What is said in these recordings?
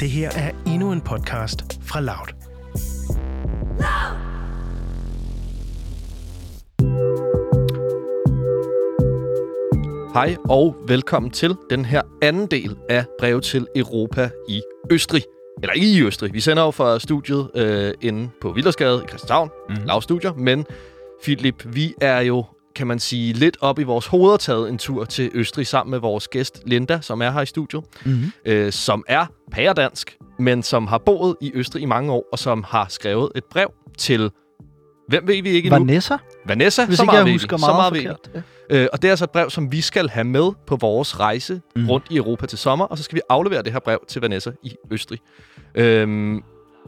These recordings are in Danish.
Det her er endnu en podcast fra Loud. Hej og velkommen til den her anden del af Brev til Europa i Østrig. Eller ikke i Østrig. Vi sender jo fra studiet øh, inde på Villersgade i Christianshavn. Mm. Lav Studier. Men Philip, vi er jo, kan man sige, lidt op i vores hoveder taget en tur til Østrig sammen med vores gæst Linda, som er her i studiet. Mm-hmm. Øh, som er pæredansk, men som har boet i Østrig i mange år, og som har skrevet et brev til... Hvem ved vi ikke endnu? Vanessa, Vanessa, hvis så meget jeg ved vi. husker så meget, meget ved vi. forkert. Ja. Øh, og det er altså et brev, som vi skal have med på vores rejse. Mm. rundt i Europa til sommer, og så skal vi aflevere det her brev til Vanessa i Østrig. Øhm,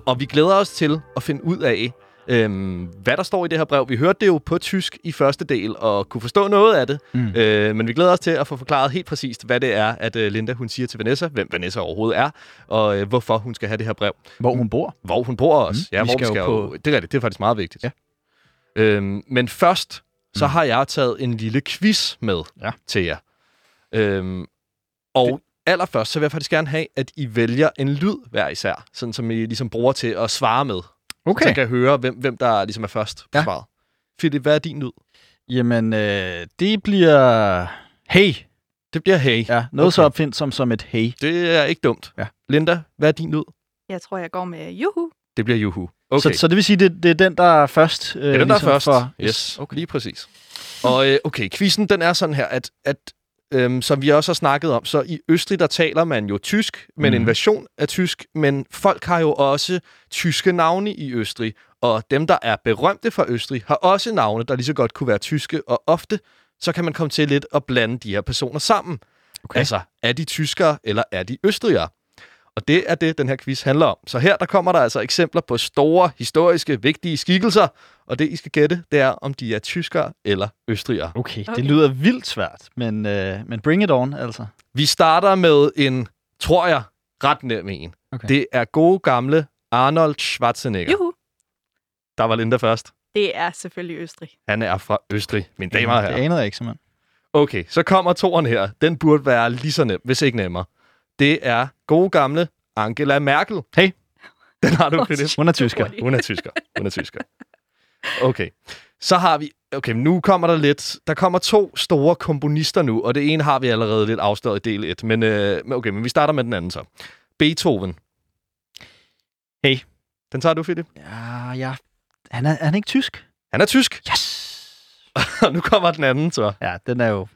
og vi glæder os til at finde ud af, øhm, hvad der står i det her brev. Vi hørte det jo på tysk i første del, og kunne forstå noget af det. Mm. Øh, men vi glæder os til at få forklaret helt præcist, hvad det er, at øh, Linda hun siger til Vanessa, hvem Vanessa overhovedet er, og øh, hvorfor hun skal have det her brev. Hvor hun bor. Hvor hun bor også. Mm. Ja, Vi hvor skal vi skal jo på- Det er rigtigt, det er faktisk meget vigtigt. Ja. Øhm, men først, så Mm. har jeg taget en lille quiz med Ja. til jer. Øhm, og allerførst, så vil jeg faktisk gerne have, at I vælger en lyd hver især, sådan som I ligesom bruger til at svare med. Okay. Så jeg kan høre, hvem, hvem der ligesom er først på Ja. svaret. Philip, hvad er din lyd? Jamen, øh, det bliver... Hey. Det bliver hey. Ja, noget Okay. så opfindt som, som et hey. Det er ikke dumt. Ja. Linda, hvad er din lyd? Jeg tror, jeg går med juhu. Det bliver juhu. Okay. Så, så det vil sige, det, det er den, der er først. Øh, Det er den, der er ligesom først. For, Yes, okay. Okay. lige præcis. Og øh, okay, quizzen den er sådan her, at, at øhm, som vi også har snakket om, så i Østrig, der taler man jo tysk, men mm. en Mhm. version af tysk, men folk har jo også tyske navne i Østrig, og dem, der er berømte fra Østrig, har også navne, der lige så godt kunne være tyske, og ofte så kan man komme til lidt at blande de her personer sammen. Okay. Altså, er de tyskere, eller er de østrigere? Og det er det, den her quiz handler om. Så her der kommer der altså eksempler på store, historiske, vigtige skikkelser, og det, I skal gætte, det er, om de er tyskere eller østrigere. Okay, Okay. det lyder vildt svært, men, øh, men bring it on, altså. Vi starter med en, tror jeg, ret nem en. Okay. Det er gode gamle Arnold Schwarzenegger. Juhu. Der var Linda først. Det er selvfølgelig Østrig. Han er fra Østrig, mine damer og Det herrer. anede jeg ikke, simpelthen. Okay, så kommer toren her. Den burde være lige så nem, hvis ikke nemmere. Det er gode gamle Angela Merkel. Hey. Den har du, Philip. Hun er tysker. Hun er tysker. Hun er tysker. Okay. Så har vi... Okay, nu kommer der lidt... Der kommer to store komponister nu, og det ene har vi allerede lidt afstået i del 1. Men, øh, men okay, men vi starter med den anden så. Beethoven. Hey. Den tager du, Philip. Ja, ja. Han er, er han ikke tysk? Han er tysk, Yes! og nu kommer den anden så. Ja, den er jo...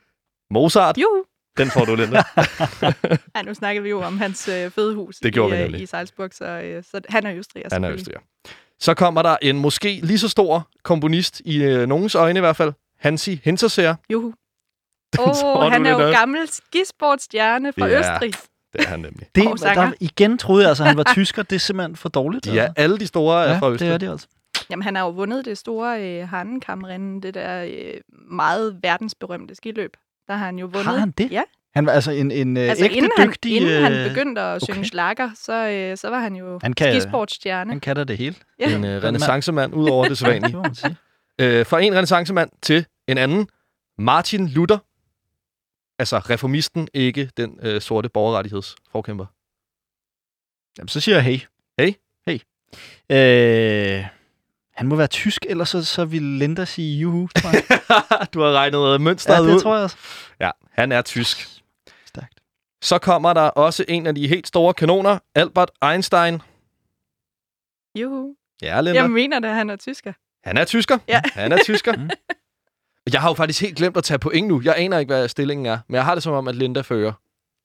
Mozart. Juhu. Den får du, Linda. Ja, nu snakker vi jo om hans øh, fødehus Det gjorde i, vi øh, nemlig. i Salzburg, så, øh, så han er Østrig. Han er østriger. Så kommer der en måske lige så stor komponist, i øh, nogens øjne i hvert fald, Hansi Hinterseer. Juhu. Åh, oh, han er jo Linda. gammel skisportstjerne fra Ja. Østrig. Det er han nemlig. Det, sanger. der, igen troede jeg altså, han var tysker. Det er simpelthen for dårligt. Er altså. alle de store er ja, fra Østrig. det er det altså. Jamen, han har jo vundet det store øh, Hahnenkammrennen, det der øh, meget verdensberømte skiløb. Der har han jo vundet. Har han det? Ja, Han var altså en, en altså, altså ægte inden, han, dygtig... inden han øh, begyndte at okay. synge slager, så, øh, så var han jo Han kan, skisportstjerne. han kan da det hele. Ja. En øh, renaissancemand ud over det sædvanlige. må man sige. øh, fra en renaissancemand til en anden. Martin Luther. Altså reformisten, ikke den øh, sorte borgerrettighedsforkæmper. Jamen, så siger jeg hey. Hey? Hey. Øh, han må være tysk, ellers så, så vil Linda sige juhu, tror jeg. du har regnet mønstret ja, ud. det tror jeg også. Ja, han er tysk. Så kommer der også en af de helt store kanoner, Albert Einstein. Juhu. Ja, Linda. Jeg mener det, han er tysker. Han er tysker. Ja. Han er tysker. Mm. Jeg har jo faktisk helt glemt at tage point nu. Jeg aner ikke, hvad stillingen er, men jeg har det som om, at Linda fører.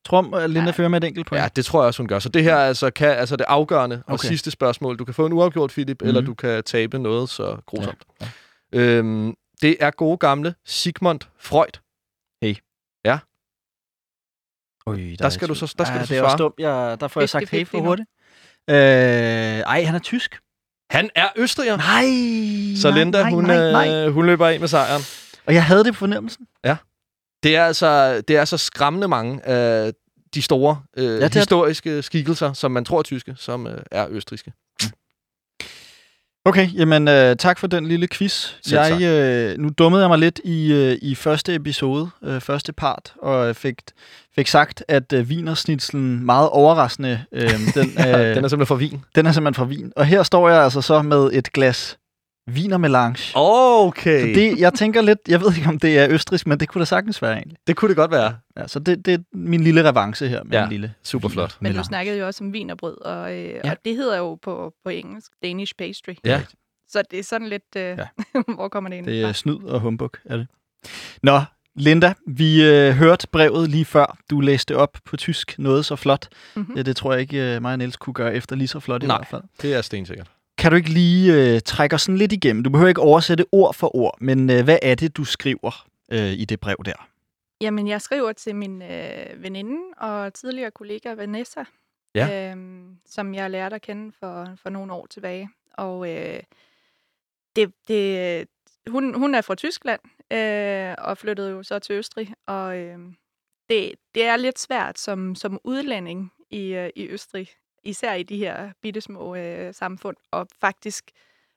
Tror at Linda Nej. fører med et enkelt point. Ja, det tror jeg også, hun gør. Så det her er altså, kan, altså det afgørende og Okay. sidste spørgsmål. Du kan få en uafgjort, Philip, mm. eller Mhm. du kan tabe noget så grusomt. Ja, Øhm, det er gode gamle Sigmund Freud. Ui, Der skal du så- der skal ja, du så det er også svare. dumt. Jeg, der får jeg sagt hey 50-50 for hurtigt. Øh, ej, han er tysk. Han er østriger. Nej, Så nej, Linda, nej, hun, nej, nej. Øh, hun løber af med sejren. Og jeg havde det på fornemmelsen. Det er altså, det er altså skræmmende mange af de store øh, ja, det. historiske skikkelser, som man tror er tyske, som øh, er østriske. Okay, jamen øh, tak for den lille quiz. Selv. Jeg, øh, nu dummede jeg mig lidt i, øh, i første episode, øh, første part, og fik, fik sagt, at øh, vinersnitslen meget overraskende, øh, den, øh, den er simpelthen fra vin. den er simpelthen fra vin. Og her står jeg altså så med et glas vinermelange. Okay. Så Det, jeg tænker lidt, jeg ved ikke, om det er østrisk, men det kunne da sagtens være egentlig. det kunne det godt være. Ja, så det, det er min lille revanche her med Ja, en lille super flot. Men du snakkede jo også om vinerbrød, og, øh, Ja. og det hedder jo på, på engelsk Danish pastry. Ja. Så det er sådan lidt, øh, Ja. hvor kommer det ind Det er snyd og humbug, er det. Nå, Linda, vi øh, hørte brevet lige før. Du læste op på tysk noget så flot. Mm-hmm. Ja, det tror jeg ikke, øh, mig og Niels kunne gøre efter lige så flot i Nej. hvert fald. Det er stensikkert. Kan du ikke lige øh, trække os sådan lidt igennem? Du behøver ikke oversætte ord for ord, men øh, hvad er det, du skriver øh, i det brev der? Jamen, jeg skriver til min øh, veninde og tidligere kollega Vanessa, Ja. øhm, som jeg lærte at kende for, for nogle år tilbage. Og øh, det, det, hun, hun er fra Tyskland øh, og flyttede jo så til Østrig. Og øh, det, det er lidt svært som, som udlænding i, øh, i Østrig, især i de her bittesmå øh, samfund, at faktisk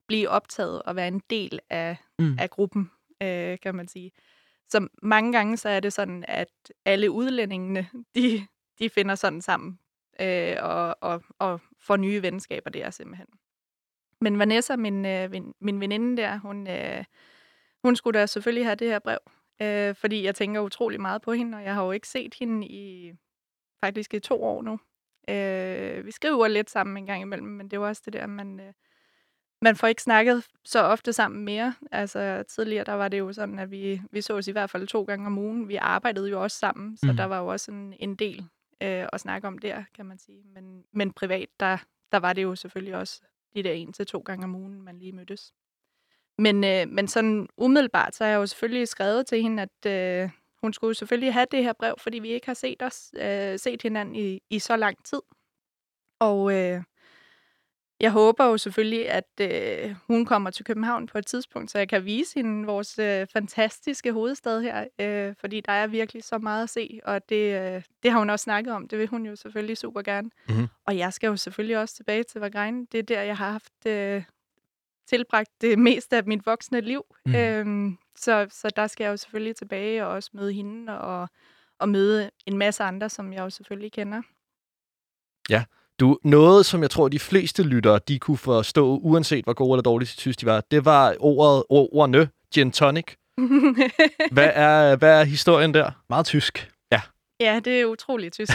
blive optaget og være en del af, mm. af gruppen, øh, kan man sige. Så mange gange så er det sådan, at alle udlændingene, de, de finder sådan sammen øh, og, og, og får nye venskaber der simpelthen. Men Vanessa, min, øh, min, min veninde der, hun, øh, hun skulle da selvfølgelig have det her brev, øh, fordi jeg tænker utrolig meget på hende, og jeg har jo ikke set hende i faktisk i to år nu. Øh, vi skriver lidt sammen en gang imellem, men det er jo også det der, man, øh, man får ikke snakket så ofte sammen mere. Altså tidligere, der var det jo sådan, at vi, vi sås i hvert fald to gange om ugen. Vi arbejdede jo også sammen, så Mm. der var jo også en, en del øh, at snakke om der, kan man sige. Men, men privat, der, der var det jo selvfølgelig også de der en til to gange om ugen, man lige mødtes. Men, øh, men sådan umiddelbart, så har jeg jo selvfølgelig skrevet til hende, at øh, hun skulle selvfølgelig have det her brev, fordi vi ikke har set os, øh, set hinanden i, i så lang tid. Og øh, jeg håber jo selvfølgelig, at øh, hun kommer til København på et tidspunkt, så jeg kan vise hende vores øh, fantastiske hovedstad her, øh, fordi der er virkelig så meget at se, og det, øh, det har hun også snakket om. Det vil hun jo selvfølgelig super gerne. Mhm. Og jeg skal jo selvfølgelig også tilbage til Vagrein. Det er der, jeg har haft øh, tilbragt det meste af mit voksne liv. Mm. Øhm, så, så der skal jeg jo selvfølgelig tilbage og også møde hende og, og møde en masse andre, som jeg jo selvfølgelig kender. Du, noget, som jeg tror, de fleste lyttere, de kunne forstå, uanset hvor gode eller dårlige til tysk de var, det var ordet, ord, ordene gin tonic. Hvad er, hvad er historien der? Meget tysk. Ja, det er utroligt tysk.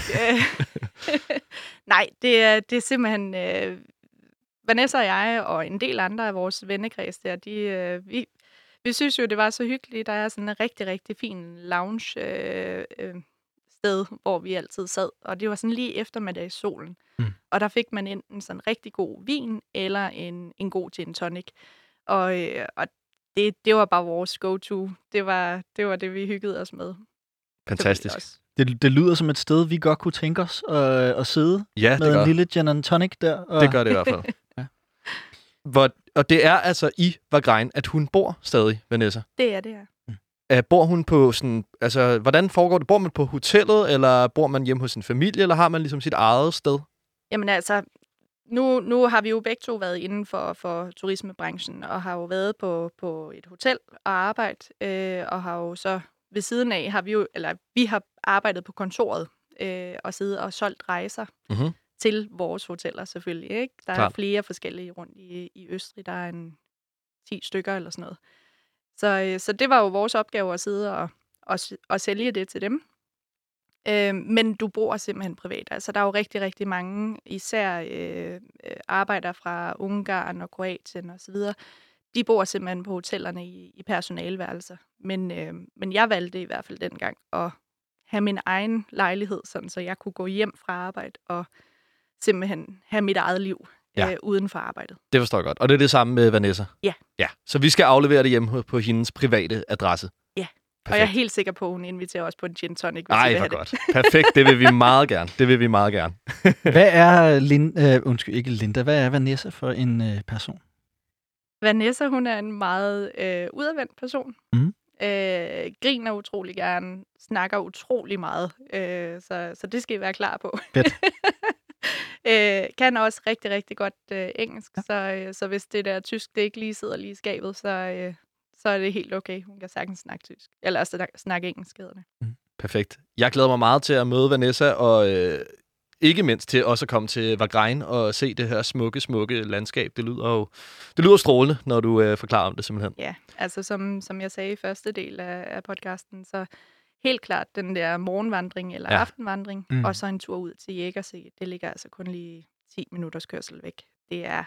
Nej, det er, det er simpelthen... Øh, Vanessa og jeg og en del andre af vores vennekreds der, de, øh, vi, vi synes jo, det var så hyggeligt. Der er sådan en rigtig, rigtig fin lounge øh, øh, sted, hvor vi altid sad. Og det var sådan lige eftermiddag i solen. Mm. Og der fik man enten sådan rigtig god vin, eller en, en god gin tonic. Og, øh, og det, det var bare vores go-to. Det var, det var det, vi hyggede os med. Fantastisk. Det, det lyder som et sted, vi godt kunne tænke os at, at sidde Ja, med det gør, en lille gin and tonic der. Og, det gør det i hvert fald. Ja. Hvor, og det er altså i Vagrein, at hun bor stadig, Vanessa. Det er det her. Uh, bor hun på sådan... Altså, hvordan foregår det? Bor man på hotellet, eller bor man hjemme hos sin familie, eller har man ligesom sit eget sted? Jamen altså, nu, nu har vi jo begge to været inden for, for turismebranchen, og har jo været på, på et hotel og arbejdet, øh, og har jo så ved siden af, har vi jo, eller vi har arbejdet på kontoret, øh, og siddet og solgt rejser Mhm. Til vores hoteller selvfølgelig. Ikke? Der Klart. er flere forskellige rundt i, i Østrig, der er en 10 stykker eller sådan noget. Så, øh, så det var jo vores opgave at sidde og, og, og sælge det til dem. Øh, men du bor simpelthen privat. Altså, der er jo rigtig, rigtig mange, især øh, øh, arbejdere fra Ungarn og Kroatien osv., de bor simpelthen på hotellerne i, i personalværelser. Men, øh, men jeg valgte i hvert fald dengang at have min egen lejlighed, sådan, så jeg kunne gå hjem fra arbejde og simpelthen have mit eget liv Ja. øh, uden for arbejdet. Det forstår jeg godt. Og det er det samme med Vanessa? Ja. Ja, så vi skal aflevere det hjemme på hendes private adresse? Ja. Perfekt. Og jeg er helt sikker på, at hun inviterer os på en gin tonic, hvis Ej, hvor det. godt. Perfekt, det vil vi meget gerne. Det vil vi meget gerne. Hvad er Lin, øh, undskyld, ikke Linda, hvad er Vanessa for en øh, person? Vanessa, hun er en meget øh, udadvendt person. Mhm. Øh, griner utrolig gerne, snakker utrolig meget, øh, så, så det skal I være klar på. Fedt. øh, kan også rigtig, rigtig godt øh, engelsk, ja. så, øh, så hvis det der tysk, det ikke lige sidder lige i skabet, så, øh, så er det helt okay. Hun kan sagtens snakke tysk. Eller snak, snakke engelsk, hedder det. Mm. Perfekt. Jeg glæder mig meget til at møde Vanessa, og øh, ikke mindst til også at komme til Vagrein og se det her smukke, smukke landskab. Det lyder jo det lyder strålende, når du øh, forklarer om det simpelthen. Ja, altså som, som jeg sagde i første del af, af podcasten, så helt klart den der morgenvandring eller ja. aftenvandring, mm. og så en tur ud til Jægersee. Det ligger altså kun lige 10 minutters kørsel væk. Det er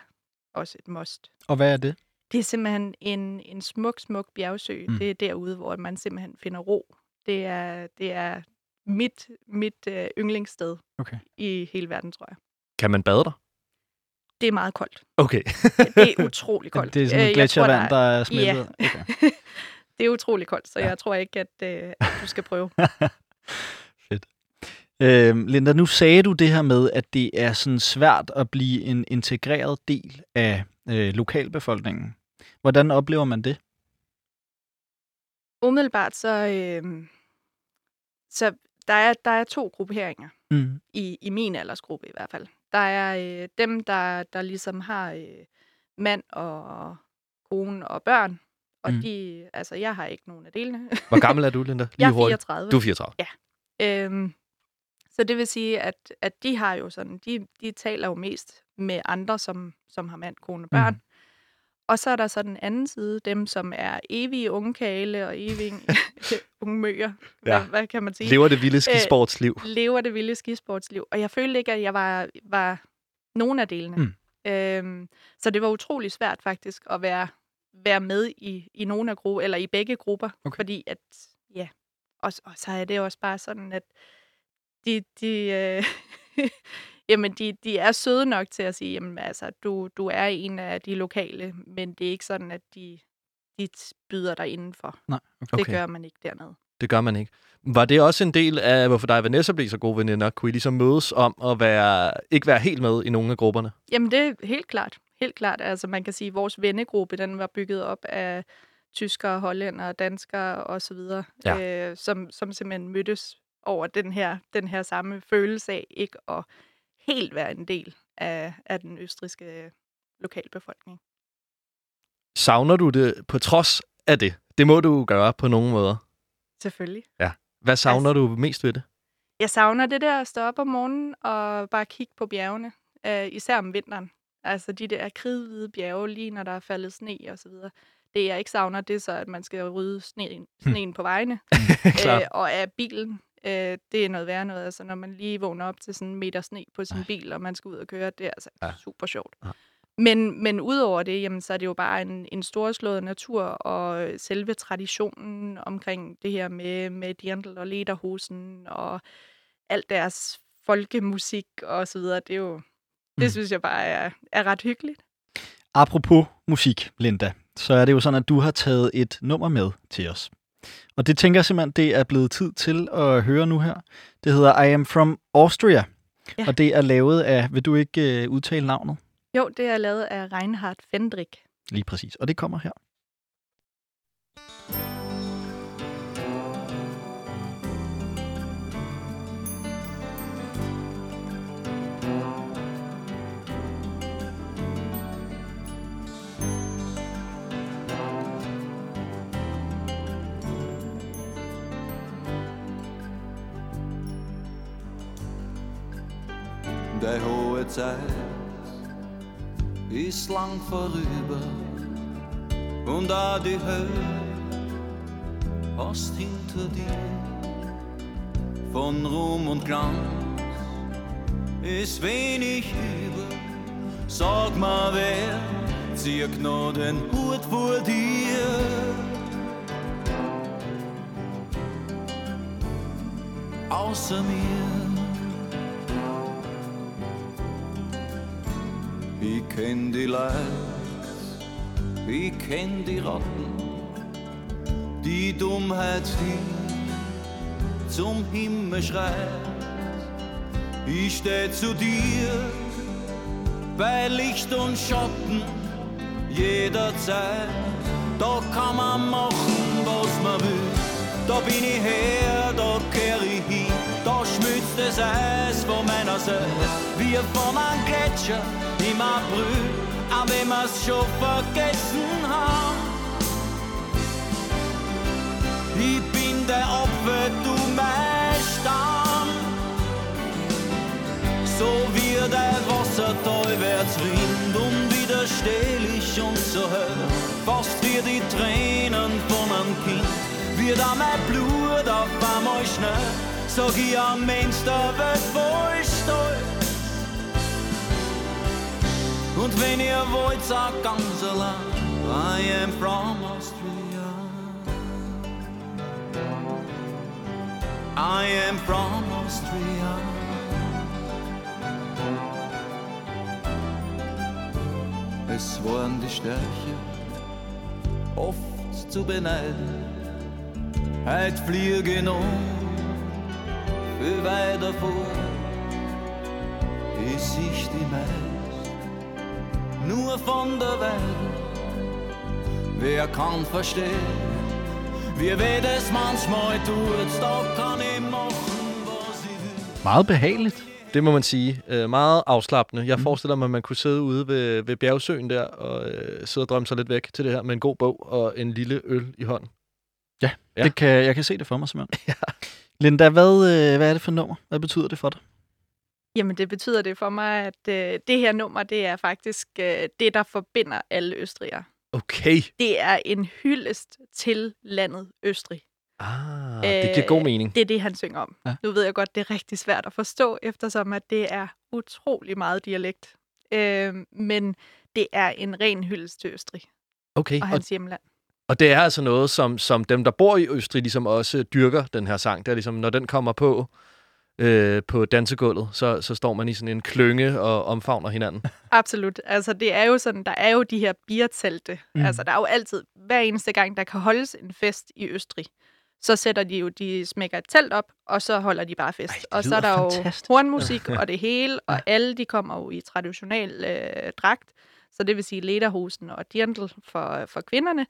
også et must. Og hvad er det? Det er simpelthen en, en smuk, smuk bjergsø. Mm. Det er derude, hvor man simpelthen finder ro. Det er, det er mit, mit øh, yndlingssted okay. i hele verden, tror jeg. Kan man bade der? Det er meget koldt. Okay. det er utrolig koldt. Det er sådan øh, gletsjervand, der er smeltet? Ja. Okay. det er utrolig koldt, så ja. jeg tror ikke, at, øh, at du skal prøve. Fedt. Øh, Linda, nu sagde du det her med, at det er sådan svært at blive en integreret del af øh, lokalbefolkningen. Hvordan oplever man det? Umiddelbart så, øh, så der, er, der er to grupperinger mm. i, i min aldersgruppe i hvert fald. Der er øh, dem, der, der ligesom har øh, mand og kone og børn, og mm. de, altså jeg har ikke nogen af delene. Hvor gammel er du, Linda? Lige jeg er 34. Du er 34? Ja. Øhm, så det vil sige, at, at de har jo sådan, de, de taler jo mest med andre, som, som har mand, kone og børn. Mm. Og så er der så den anden side, dem som er evige unge kale og evige unge møger. Hvad, ja. hvad kan man sige? Lever det vilde skisportsliv. Øh, lever det vilde skisportsliv. Og jeg følte ikke, at jeg var, var nogen af delene. Mm. Øhm, så det var utrolig svært faktisk at være, være med i, i nogle af grupper, eller i begge grupper. Okay. Fordi at, ja, og, og så er det også bare sådan, at de, de, øh, jamen de, de er søde nok til at sige, jamen altså, du, du er en af de lokale, men det er ikke sådan, at de, de byder dig indenfor. Nej, okay. Det gør man ikke dernede. Det gør man ikke. Var det også en del af, hvorfor dig og Vanessa blev så gode veninder? Kunne I ligesom mødes om at være, ikke være helt med i nogle af grupperne? Jamen det er helt klart. Helt klart. Altså man kan sige, at vores vennegruppe, den var bygget op af tyskere, hollændere, danskere osv., ja. øh, som, som simpelthen mødtes over den her, den her samme følelse af ikke at helt være en del af, af den østriske lokalbefolkning. Savner du det på trods af det? Det må du gøre på nogle måder. Selvfølgelig. Ja. Hvad savner altså, du mest ved det? Jeg savner det der at stå op om morgenen og bare kigge på bjergene. Uh, især om vinteren. Altså de der kridhvide bjerge, lige når der er faldet sne og så videre. Det jeg ikke savner, det er så, at man skal rydde sneen, hm. sneen på vejene. uh, og af bilen øh, det er noget værre noget. Altså, når man lige vågner op til sådan en meter sne på sin Ej. bil, og man skal ud og køre, det er altså ja. super sjovt. Ja. Men, men udover det, jamen, så er det jo bare en, en storslået natur, og selve traditionen omkring det her med, med Dirndl og Lederhosen, og alt deres folkemusik og så videre, det er jo, det mm. synes jeg bare er, er ret hyggeligt. Apropos musik, Linda, så er det jo sådan, at du har taget et nummer med til os. Og det tænker jeg simpelthen, det er blevet tid til at høre nu her. Det hedder I Am From Austria, ja. og det er lavet af, vil du ikke uh, udtale navnet? Jo, det er lavet af Reinhard Fendrik. Lige præcis, og det kommer her. Der hohe Zeit ist lang vorüber und da die Höhe hast hinter dir von Ruhm und Glanz ist wenig über. Sag mal, wer zieht noch den Hut vor dir? Außer mir. Kenn die Leid, ich kenn die Ratten, die Dummheit, die zum Himmel schreit. Ich steh zu dir bei Licht und Schatten jederzeit. Da kann man machen, was man will. Da bin ich her, da kehr ich hin, da schmützt es Eis, wo Männer sind. Wir von einem Gletscher immer auch wenn wir's schon vergessen haben. Ich bin der Opfer, du mein Stamm. So wie der Wasserteufelswind unwiderstehlich und so hell, fast wie die Tränen von einem Kind, wird da mein Blut auf einmal schnell, sag ich am Mensch der Welt, ich stolz. Und wenn ihr wollt, sag ganz allein, I am from Austria. I am from Austria. Es waren die Stärke, oft zu beneiden. Heut fliege noch viel weiter vor. Ich sich die meist nur von der Welt. Wer kann verstehen, wie weh das manchmal tut, da kann ich machen, was ich will. Meget behageligt. Det må man sige. Øh, meget afslappende. Jeg mm. forestiller mig, at man kunne sidde ude ved, ved bjergsøen der og øh, sidde og drømme sig lidt væk til det her med en god bog og en lille øl i hånden. Ja, Ja. ja. Det kan, jeg kan se det for mig simpelthen. ja. Linda, hvad, øh, hvad er det for nummer? Hvad betyder det for dig? Jamen, det betyder det for mig, at øh, det her nummer, det er faktisk øh, det, der forbinder alle østrigere. Okay. Det er en hyldest til landet Østrig. Ah, det giver god mening. Det er det, han synger om. Ja. Nu ved jeg godt, det er rigtig svært at forstå, eftersom at det er utrolig meget dialekt. Øh, men det er en ren hyldest til Østrig Okay, og og, hans hjemland. og det er altså noget, som, som dem, der bor i Østrig, ligesom også dyrker den her sang. Det er ligesom, når den kommer på øh, på dansegulvet, så, så står man i sådan en klynge og omfavner hinanden. Absolut. Altså, det er jo sådan, der er jo de her biertelte. Mm. Altså, der er jo altid, hver eneste gang, der kan holdes en fest i Østrig, så sætter de jo, de smækker et telt op, og så holder de bare fest. Ej, det og så er der jo fantastisk. hornmusik og det hele, og Ja. alle de kommer jo i traditionel øh, dragt. Så det vil sige lederhosen og dirndl for, for kvinderne.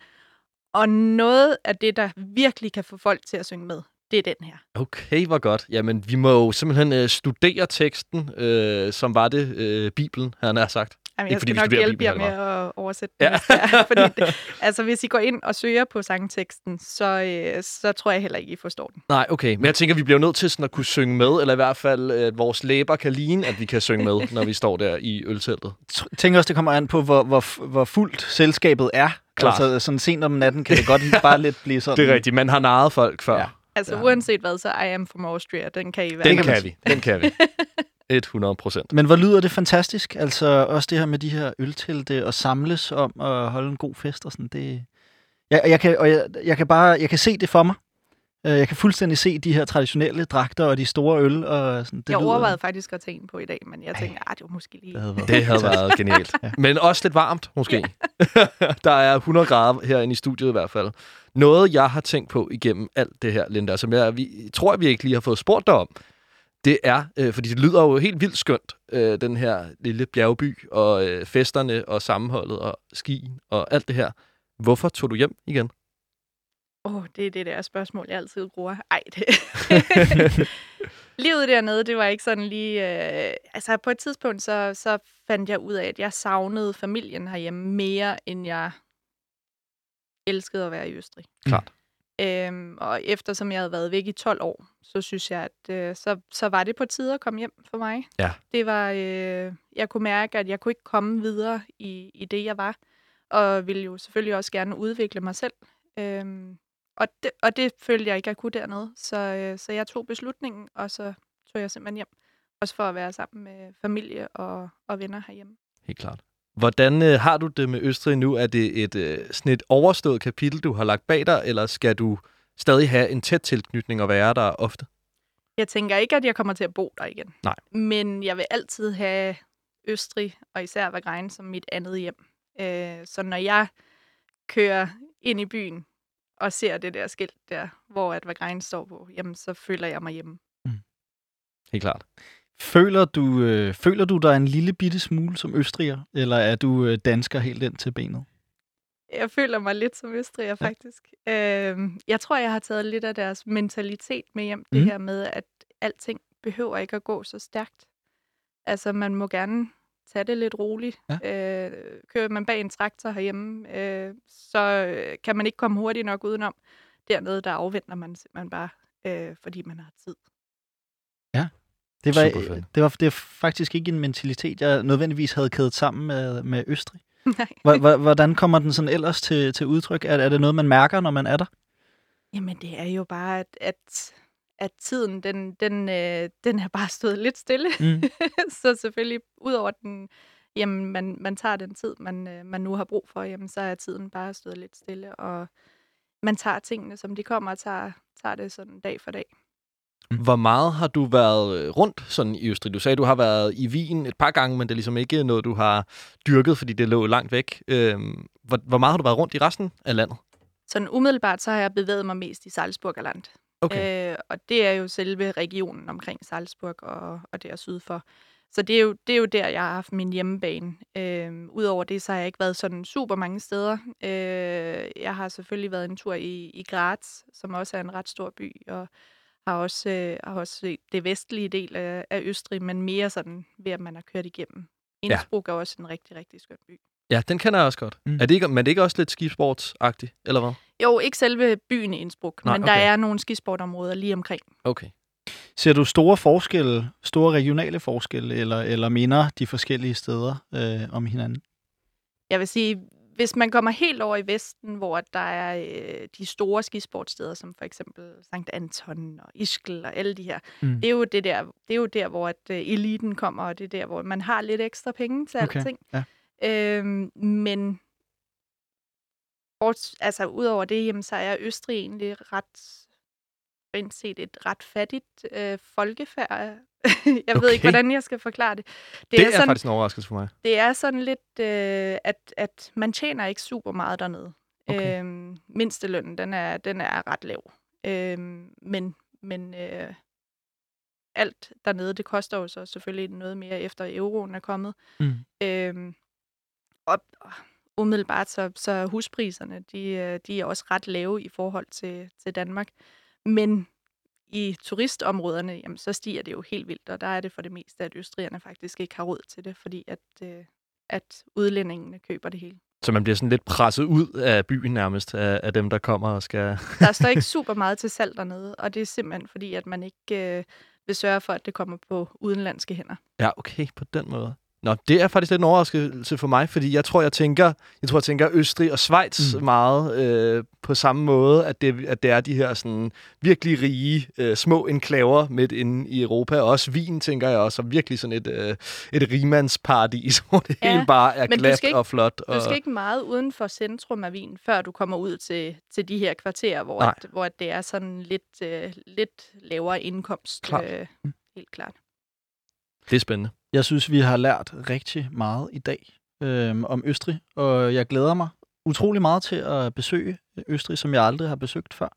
Og noget af det, der virkelig kan få folk til at synge med, det er den her. Okay, hvor godt. Jamen, vi må jo simpelthen øh, studere teksten, øh, som var det øh, Bibelen, han har sagt. Jamen, Ikke jeg fordi skal vi nok hjælpe jer Bibelen, med at oversætte Ja. ja. det. hvis det er, fordi det, altså, hvis I går ind og søger på sangteksten, så, øh, så tror jeg heller ikke, I forstår den. Nej, okay. Men jeg tænker, vi bliver nødt til sådan at kunne synge med, eller i hvert fald, at vores læber kan ligne, at vi kan synge med, når vi står der i ølteltet. Jeg tænker også, det kommer an på, hvor, hvor, hvor fuldt selskabet er. Klart. Altså, sådan sent om natten kan det godt bare lidt blive sådan. Det er rigtigt. Man har naret folk før. Ja. Ja. Altså, Ja. ja. uanset hvad, så I am from Austria, den kan I være. Den kan kan, vi. Den kan vi. 100 procent. Men hvor lyder det fantastisk. Altså også det her med de her øltelte og samles om at holde en god fest og sådan. Det, jeg, jeg, kan, og jeg, jeg kan bare jeg kan se det for mig. Øh, Jeg kan fuldstændig se de her traditionelle dragter og de store øl. Og sådan, det jeg lyder, overvejede faktisk at tage en på i dag, men jeg tænkte, at det var måske lige... Det havde været. Det havde været genialt. Men også lidt varmt, måske. der er 100 grader herinde i studiet i hvert fald. Noget, jeg har tænkt på igennem alt det her, Linda, som jeg vi, tror, vi ikke lige har fået spurgt dig om, det er, øh, fordi det lyder jo helt vildt skønt, øh, den her lille bjergby, og øh, festerne, og sammenholdet, og skien, og alt det her. Hvorfor tog du hjem igen? Åh, oh, det er det der spørgsmål, jeg altid bruger. Ej, det... Livet dernede, det var ikke sådan lige... Øh... Altså, på et tidspunkt, så, så fandt jeg ud af, at jeg savnede familien herhjemme mere, end jeg elskede at være i Østrig. Klart. Øhm, og eftersom jeg havde været væk i 12 år, så synes jeg, at øh, så, så var det på tide at komme hjem for mig. Ja. Det var, øh, jeg kunne mærke, at jeg kunne ikke komme videre i, i det, jeg var, og ville jo selvfølgelig også gerne udvikle mig selv. Øhm, og, det, og det følte jeg ikke, jeg kunne dernede. Så, øh, så jeg tog beslutningen, og så tog jeg simpelthen hjem. Også for at være sammen med familie og, og venner herhjemme. Helt klart. Hvordan øh, har du det med Østrig nu? Er det et øh, sådan et overstået kapitel, du har lagt bag dig, eller skal du stadig have en tæt tilknytning og være der ofte? Jeg tænker ikke, at jeg kommer til at bo der igen. Nej. Men jeg vil altid have Østrig, og især Vagrein, som mit andet hjem. Øh, så når jeg kører ind i byen og ser det der skilt der, hvor at Vagrein står på, jamen så føler jeg mig hjemme. Helt klart. Føler du, øh, føler du dig en lille bitte smule som østriger, eller er du øh, dansker helt ind til benet? Jeg føler mig lidt som østriger, faktisk. Øh, jeg tror, jeg har taget lidt af deres mentalitet med hjem. Det Mhm. her med, at alting behøver ikke at gå så stærkt. Altså, man må gerne tage det lidt roligt. Ja. Øh, kører man bag en traktor herhjemme, øh, så øh, kan man ikke komme hurtigt nok udenom. Dernede, der afventer man simpelthen bare, øh, fordi man har tid. Det var, det, var, det er faktisk ikke en mentalitet, jeg nødvendigvis havde kædet sammen med, med Østrig. Nej. Hvor- hvor- Hvordan kommer den sådan ellers til, til udtryk? Er, er det noget, man mærker, når man er der? Jamen, det er jo bare, at, at, at tiden, den, den, øh, den er bare stået lidt stille. Mm. så selvfølgelig, udover den, jamen, man, man tager den tid, man, øh, man nu har brug for, jamen, så er tiden bare stået lidt stille, og man tager tingene, som de kommer, og tager, tager det sådan dag for dag. Hvor meget har du været øh, rundt sådan i Østrig? Du sagde, du har været i Wien et par gange, men det er ligesom ikke noget, du har dyrket, fordi det lå langt væk. Øhm, hvor, hvor meget har du været rundt i resten af landet? Sådan umiddelbart, så har jeg bevæget mig mest i Salzburgerland. Okay. Øh, og det er jo selve regionen omkring Salzburg og, og der syd for. Så det er, jo, det er jo der, jeg har haft min hjemmebane. Øh, Udover det, så har jeg ikke været sådan super mange steder. Øh, jeg har selvfølgelig været en tur i, i Graz, som også er en ret stor by, og har også, øh, har også set det vestlige del af, af Østrig, men mere sådan ved, at man har kørt igennem. Innsbruck er også en rigtig, rigtig skøn by. Ja, den kender jeg også godt. Mm. Er det ikke, men er det ikke også lidt skisportsagtigt, eller hvad? Jo, ikke selve byen Innsbruck, Nej, men der okay. er nogle skisportområder lige omkring. Okay. Ser du store forskelle, store regionale forskelle, eller, eller minder de forskellige steder øh, om hinanden? Jeg vil sige, hvis man kommer helt over i Vesten, hvor der er øh, de store skisportsteder, som for eksempel Sankt Anton og Ischgl og alle de her, Mm. det er jo, det der, det er jo der, hvor at, øh, eliten kommer, og det er der, hvor man har lidt ekstra penge til Okay, alting. ja. Øhm, men bort, altså, udover det, jamen, så er Østrig egentlig ret rent set et ret fattigt øh, folkefærd. jeg okay. ved ikke, hvordan jeg skal forklare det. Det, det er, sådan, faktisk en overraskelse for mig. det er sådan lidt, øh, at, at man tjener ikke super meget dernede. Okay. Øhm, mindstelønnen, den er, den er ret lav. Øhm, men men øh, alt dernede, det koster jo så selvfølgelig noget mere, efter euroen er kommet. Mm. Øhm, og umiddelbart, så, så er huspriserne, de, øh, de er også ret lave i forhold til, til Danmark. Men i turistområderne, jamen, så stiger det jo helt vildt, og der er det for det meste, at østrigerne faktisk ikke har råd til det, fordi at, øh, at udlændingene køber det hele. Så man bliver sådan lidt presset ud af byen nærmest, af, af dem, der kommer og skal... Der står ikke super meget til salg dernede, og det er simpelthen fordi, at man ikke øh, vil sørge for, at det kommer på udenlandske hænder. Ja, okay, på den måde. Nå, det er faktisk lidt en overraskelse for mig, fordi jeg tror, jeg tænker, jeg tror, jeg tænker Østrig og Schweiz Mm. mm. meget øh, på samme måde, at det, at det er de her sådan virkelig rige, øh, små enklaver midt inde i Europa. Og også Wien, tænker jeg også, som virkelig sådan et, øh, et rimandsparadis, hvor det Ja, hele bare er du glat ikke- og flot. Du Og, skal ikke meget uden for centrum af Wien, før du kommer ud til, til de her kvarterer, hvor, Nej. at, hvor det er sådan lidt, øh, lidt lavere indkomst. Klart. Øh, helt klart. Det er spændende. Jeg synes, vi har lært rigtig meget i dag øh, om Østrig, og jeg glæder mig utrolig meget til at besøge Østrig, som jeg aldrig har besøgt før,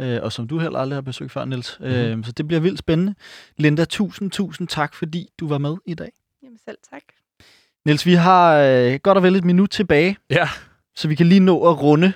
øh, og som du heller aldrig har besøgt før, Niels. Mm-hmm. Øh, så det bliver vildt spændende. Linda, tusind, tusind tak, fordi du var med i dag. Jamen selv tak. Niels, vi har øh, godt og vel et minut tilbage, Ja. så vi kan lige nå at runde,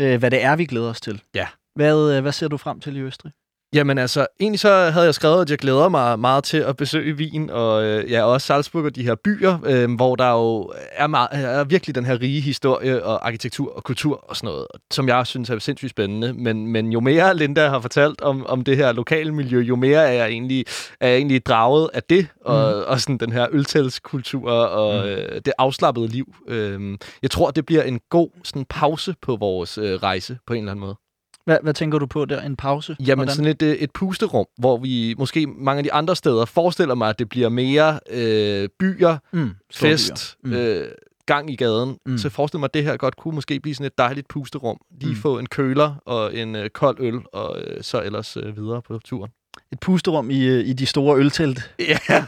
øh, hvad det er, vi glæder os til. Ja. Hvad, øh, hvad ser du frem til i Østrig? Jamen altså, egentlig så havde jeg skrevet, at jeg glæder mig meget til at besøge Wien, og øh, ja, også Salzburg og de her byer, øh, hvor der jo er, meget, er virkelig den her rige historie og arkitektur og kultur og sådan noget, som jeg synes er sindssygt spændende. Men, men jo mere Linda har fortalt om, om det her lokale miljø, jo mere er jeg egentlig, er jeg egentlig draget af det, og, Mm. og sådan den her øltælskultur og Mm. øh, det afslappede liv. Øh, jeg tror, det bliver en god sådan, pause på vores øh, rejse på en eller anden måde. Hvad, hvad tænker du på der? En pause? Jamen Hvordan? sådan et, øh, et pusterum, hvor vi måske mange af de andre steder forestiller mig, at det bliver mere øh, byer, mm, fest, byer. Mm. øh, gang i gaden. Mm. Så jeg forestiller mig, at det her godt kunne måske blive sådan et dejligt pusterum. Lige mm. få en køler og en øh, kold øl, og øh, så ellers øh, videre på turen. Et pusterum i, øh, i de store øltelt. Ja, jeg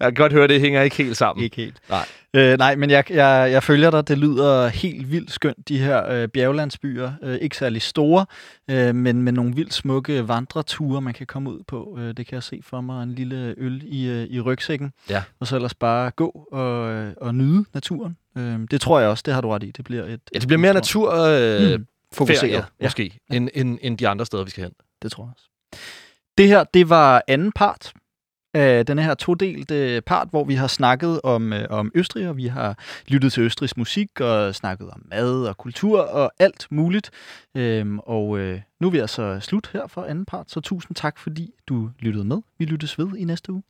kan godt høre, det hænger ikke helt sammen. Ikke helt. Nej. Øh, nej, men jeg, jeg, jeg følger dig. Det lyder helt vildt skønt, de her øh, bjerglandsbyer. Øh, ikke særlig store, øh, men med nogle vildt smukke vandreture, man kan komme ud på. Øh, det kan jeg se for mig. En lille øl i, øh, i rygsækken. Ja. Og så ellers bare gå og, øh, og nyde naturen. Øh, det tror jeg også, det har du ret i. Det bliver et, Ja, det bliver mere natur øh, Mm, fokuseret. ferie, måske, ja. end, end, end de andre steder, vi skal hen. Det tror jeg også. Det her, det var anden part af den her todelte part, hvor vi har snakket om, øh, om Østrig, og vi har lyttet til Østrigs musik, og snakket om mad og kultur og alt muligt. Øhm, og øh, nu er vi altså slut her for anden part, så tusind tak, fordi du lyttede med. Vi lyttes ved i næste uge.